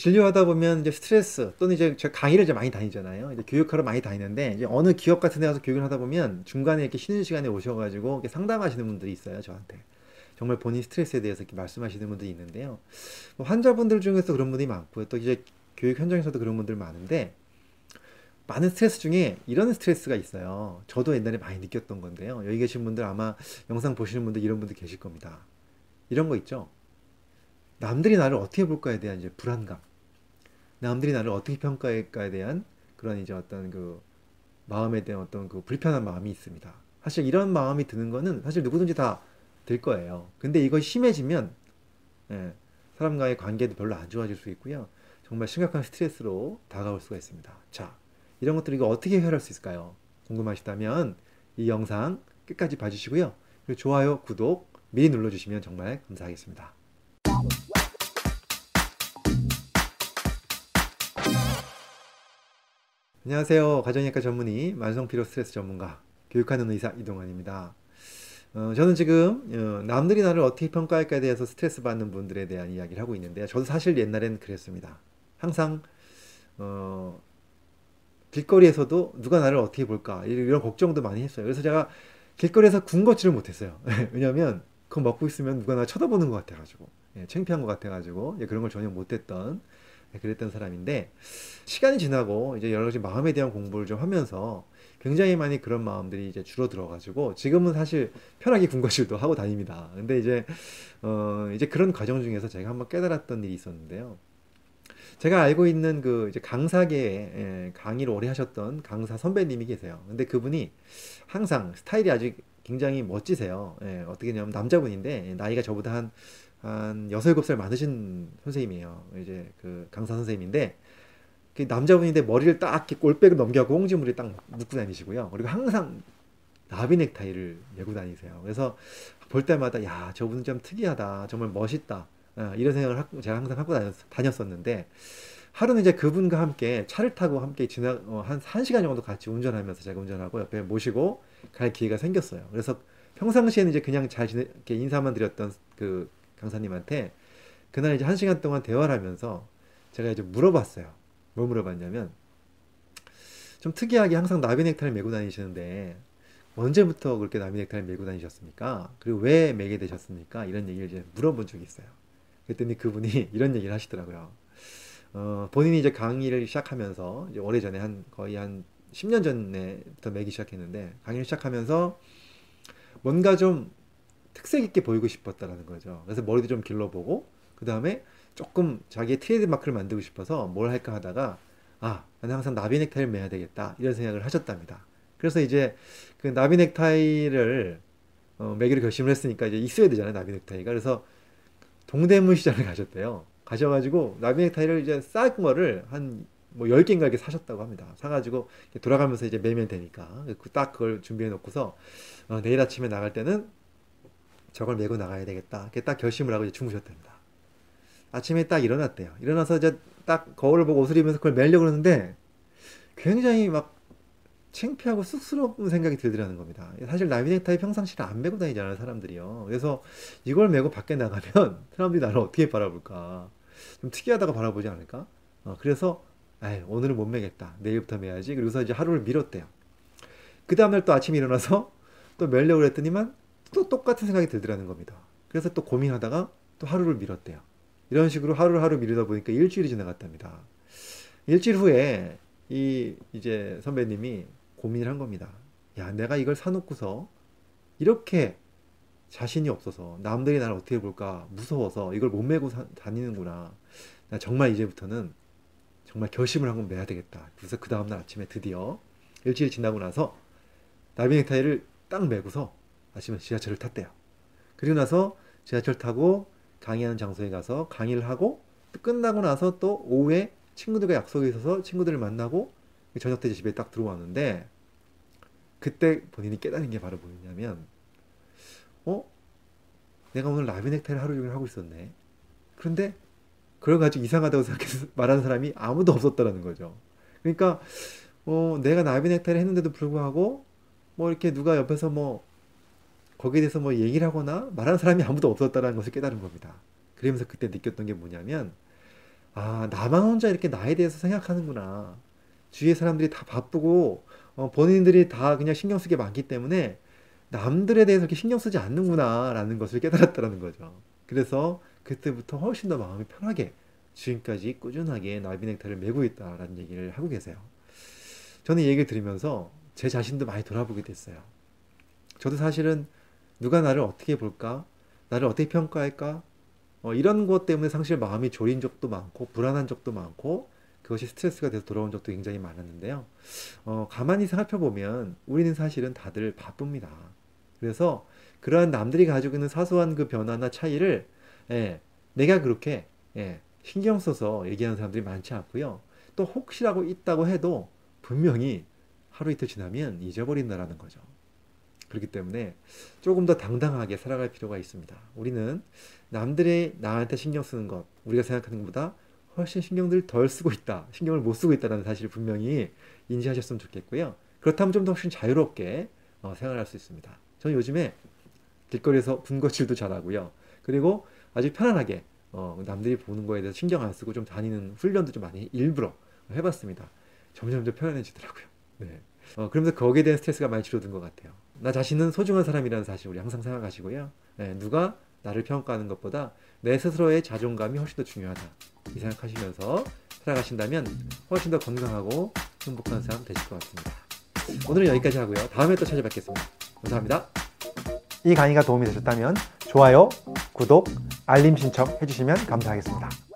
진료하다 보면 이제 스트레스 또는 이제 제가 강의를 이제 많이 다니잖아요. 이제 교육하러 많이 다니는데 이제 어느 기업 같은 데 가서 교육을 하다 보면 중간에 이렇게 쉬는 시간에 오셔가지고 이렇게 상담하시는 분들이 있어요, 저한테. 정말 본인 스트레스에 대해서 이렇게 말씀하시는 분들이 있는데요. 뭐 환자분들 중에서 그런 분이 많고요. 또 이제 교육 현장에서도 그런 분들 많은데 많은 스트레스 중에 이런 스트레스가 있어요. 저도 옛날에 많이 느꼈던 건데요. 여기 계신 분들 아마 영상 보시는 분들 이런 분들 계실 겁니다. 이런 거 있죠. 남들이 나를 어떻게 볼까에 대한 이제 불안감. 남들이 나를 어떻게 평가할까에 대한 그런 이제 어떤 그 마음에 대한 어떤 그 불편한 마음이 있습니다. 사실 이런 마음이 드는 거는 사실 누구든지 다 들 거예요. 근데 이거 심해지면 예, 사람과의 관계도 별로 안 좋아질 수 있고요. 정말 심각한 스트레스로 다가올 수가 있습니다. 자, 이런 것들 이거 어떻게 해결할 수 있을까요? 궁금하시다면 이 영상 끝까지 봐주시고요. 그리고 좋아요, 구독 미리 눌러주시면 정말 감사하겠습니다. 안녕하세요. 가정의학과 전문의 만성피로 스트레스 전문가 교육하는 의사 이동환입니다. 어, 저는 지금 어, 남들이 나를 어떻게 평가할까에 대해서 스트레스 받는 분들에 대한 이야기를 하고 있는데요. 저도 사실 옛날엔 그랬습니다. 항상 어, 길거리에서도 누가 나를 어떻게 볼까 이런 걱정도 많이 했어요. 그래서 제가 길거리에서 군것질을 못했어요. 왜냐하면 그거 먹고 있으면 누가 나 쳐다보는 것 같아가지고 예, 창피한 것 같아가지고 예, 그런 걸 전혀 못했던 네, 그랬던 사람인데 시간이 지나고 이제 여러 가지 마음에 대한 공부를 좀 하면서 굉장히 많이 그런 마음들이 이제 줄어들어 가지고 지금은 사실 편하게 군것질도 하고 다닙니다. 근데 이제 어 이제 그런 과정 중에서 제가 한번 깨달았던 일이 있었는데요. 제가 알고 있는 그 이제 강사계에 예, 강의를 오래 하셨던 강사 선배님이 계세요. 근데 그분이 항상 스타일이 아주 굉장히 멋지세요. 예, 어떻게 냐면 남자분인데 나이가 저보다 한 한 여섯 일곱 살 많으신 선생님이에요. 이제 그 강사 선생님인데 그 남자분인데 머리를 딱 이렇게 꼴백을 넘겨고 홍지물이 딱 묶고 다니시고요. 그리고 항상 나비 넥타이를 메고 다니세요. 그래서 볼 때마다 야 저분은 좀 특이하다, 정말 멋있다 어, 이런 생각을 제가 항상 하고 다녔, 었는데 하루는 이제 그분과 함께 차를 타고 함께 지나 어, 한 1 시간 정도 같이 운전하면서 제가 운전하고 옆에 모시고 갈 기회가 생겼어요. 그래서 평상시에는 이제 그냥 잘 지내, 인사만 드렸던 그 강사님한테 그날 이제 한 시간 동안 대화를 하면서 제가 이제 물어봤어요. 뭘 물어봤냐면 좀 특이하게 항상 나비 넥타이를 메고 다니시는데 언제부터 그렇게 나비 넥타이를 메고 다니셨습니까? 그리고 왜 메게 되셨습니까? 이런 얘기를 이제 물어본 적이 있어요. 그랬더니 그분이 이런 얘기를 하시더라고요. 어, 본인이 이제 강의를 시작하면서 이제 오래전에 한 거의 한 10년 전에부터 매기 시작했는데 강의를 시작하면서 뭔가 좀 특색 있게 보이고 싶었다라는 거죠. 그래서 머리도 좀 길러보고 그 다음에 조금 자기의 트레이드 마크를 만들고 싶어서 뭘 할까 하다가 아 나는 항상 나비 넥타이를 매야 되겠다 이런 생각을 하셨답니다. 그래서 이제 그 나비 넥타이를 어, 매기로 결심을 했으니까 이제 있어야 되잖아요 나비 넥타이가 그래서 동대문 시장을 가셨대요. 가셔가지고 나비 넥타이를 이제 싼 거를 한뭐 10개인가 이렇게 사셨다고 합니다. 사가지고 돌아가면서 이제 매면 되니까 딱 그걸 준비해 놓고서 어, 내일 아침에 나갈 때는 저걸 메고 나가야 되겠다. 이렇게 딱 결심을 하고 이제 주무셨답니다. 아침에 딱 일어났대요. 일어나서 이제 딱 거울을 보고 옷을 입으면서 그걸 매려고 그러는데 굉장히 막 창피하고 쑥스러운 생각이 들더라는 겁니다. 사실 나비넥타이 평상시에 안 메고 다니잖아요, 사람들이요. 그래서 이걸 메고 밖에 나가면 사람들이 나를 어떻게 바라볼까. 좀 특이하다고 바라보지 않을까? 어, 그래서, 에이, 오늘은 못 매겠다. 내일부터 매야지. 그래서 이제 하루를 미뤘대요. 그 다음날 또 아침에 일어나서 또 매려고 그랬더니만 또 똑같은 생각이 들더라는 겁니다. 그래서 또 고민하다가 또 하루를 미뤘대요. 이런 식으로 하루를 하루 미루다 보니까 일주일이 지나갔답니다. 일주일 후에 이 이제 선배님이 고민을 한 겁니다. 야, 내가 이걸 사놓고서 이렇게 자신이 없어서 남들이 나를 어떻게 볼까 무서워서 이걸 못 메고 사, 다니는구나. 나 정말 이제부터는 정말 결심을 한번 매야 되겠다. 그래서 그 다음날 아침에 드디어 일주일 지나고 나서 나비넥타이를 딱 메고서 아침에 지하철을 탔대요. 그리고 나서 지하철 타고 강의하는 장소에 가서 강의를 하고 끝나고 나서 또 오후에 친구들과 약속이 있어서 친구들을 만나고 저녁 때 집에 딱 들어왔는데 그때 본인이 깨달은 게 바로 뭐였냐면 어? 내가 오늘 라비 넥타이를 하루 종일 하고 있었네. 그런데 그걸 가지고 이상하다고 생각해서 말하는 사람이 아무도 없었다라는 거죠. 그러니까 어, 내가 나비 넥타이를 했는데도 불구하고 뭐 이렇게 누가 옆에서 뭐 거기에 대해서 뭐 얘기를 하거나 말하는 사람이 아무도 없었다는 것을 깨달은 겁니다. 그러면서 그때 느꼈던 게 뭐냐면 아, 나만 혼자 이렇게 나에 대해서 생각하는구나. 주위의 사람들이 다 바쁘고, 어, 본인들이 다 그냥 신경 쓰게 많기 때문에 남들에 대해서 이렇게 신경 쓰지 않는구나. 라는 것을 깨달았다는 거죠. 그래서 그때부터 훨씬 더 마음이 편하게 지금까지 꾸준하게 나비넥타를 메고 있다라는 얘기를 하고 계세요. 저는 이 얘기를 들으면서 제 자신도 많이 돌아보게 됐어요. 저도 사실은 누가 나를 어떻게 볼까? 나를 어떻게 평가할까? 어, 이런 것 때문에 사실 마음이 졸인 적도 많고 불안한 적도 많고 그것이 스트레스가 돼서 돌아온 적도 굉장히 많았는데요. 어, 가만히 살펴보면 우리는 사실은 다들 바쁩니다. 그래서 그러한 남들이 가지고 있는 사소한 그 변화나 차이를 예, 내가 그렇게 예, 신경 써서 얘기하는 사람들이 많지 않고요. 또 혹시라고 있다고 해도 분명히 하루 이틀 지나면 잊어버린다라는 거죠. 그렇기 때문에 조금 더 당당하게 살아갈 필요가 있습니다. 우리는 남들이 나한테 신경 쓰는 것, 우리가 생각하는 것보다 훨씬 신경들 덜 쓰고 있다, 신경을 못 쓰고 있다는 사실을 분명히 인지하셨으면 좋겠고요. 그렇다면 좀 더 훨씬 자유롭게 어, 생활할 수 있습니다. 저는 요즘에 길거리에서 군것질도 잘하고요. 그리고 아주 편안하게 어, 남들이 보는 거에 대해서 신경 안 쓰고 좀 다니는 훈련도 좀 많이 일부러 해봤습니다. 점점 더 편안해지더라고요. 네. 어, 그러면서 거기에 대한 스트레스가 많이 줄어든 것 같아요. 나 자신은 소중한 사람이라는 사실 우리 항상 생각하시고요. 네, 누가 나를 평가하는 것보다 내 스스로의 자존감이 훨씬 더 중요하다. 이 생각하시면서 살아가신다면 훨씬 더 건강하고 행복한 삶 되실 것 같습니다. 오늘은 여기까지 하고요. 다음에 또 찾아뵙겠습니다. 감사합니다. 이 강의가 도움이 되셨다면 좋아요, 구독, 알림 신청 해주시면 감사하겠습니다.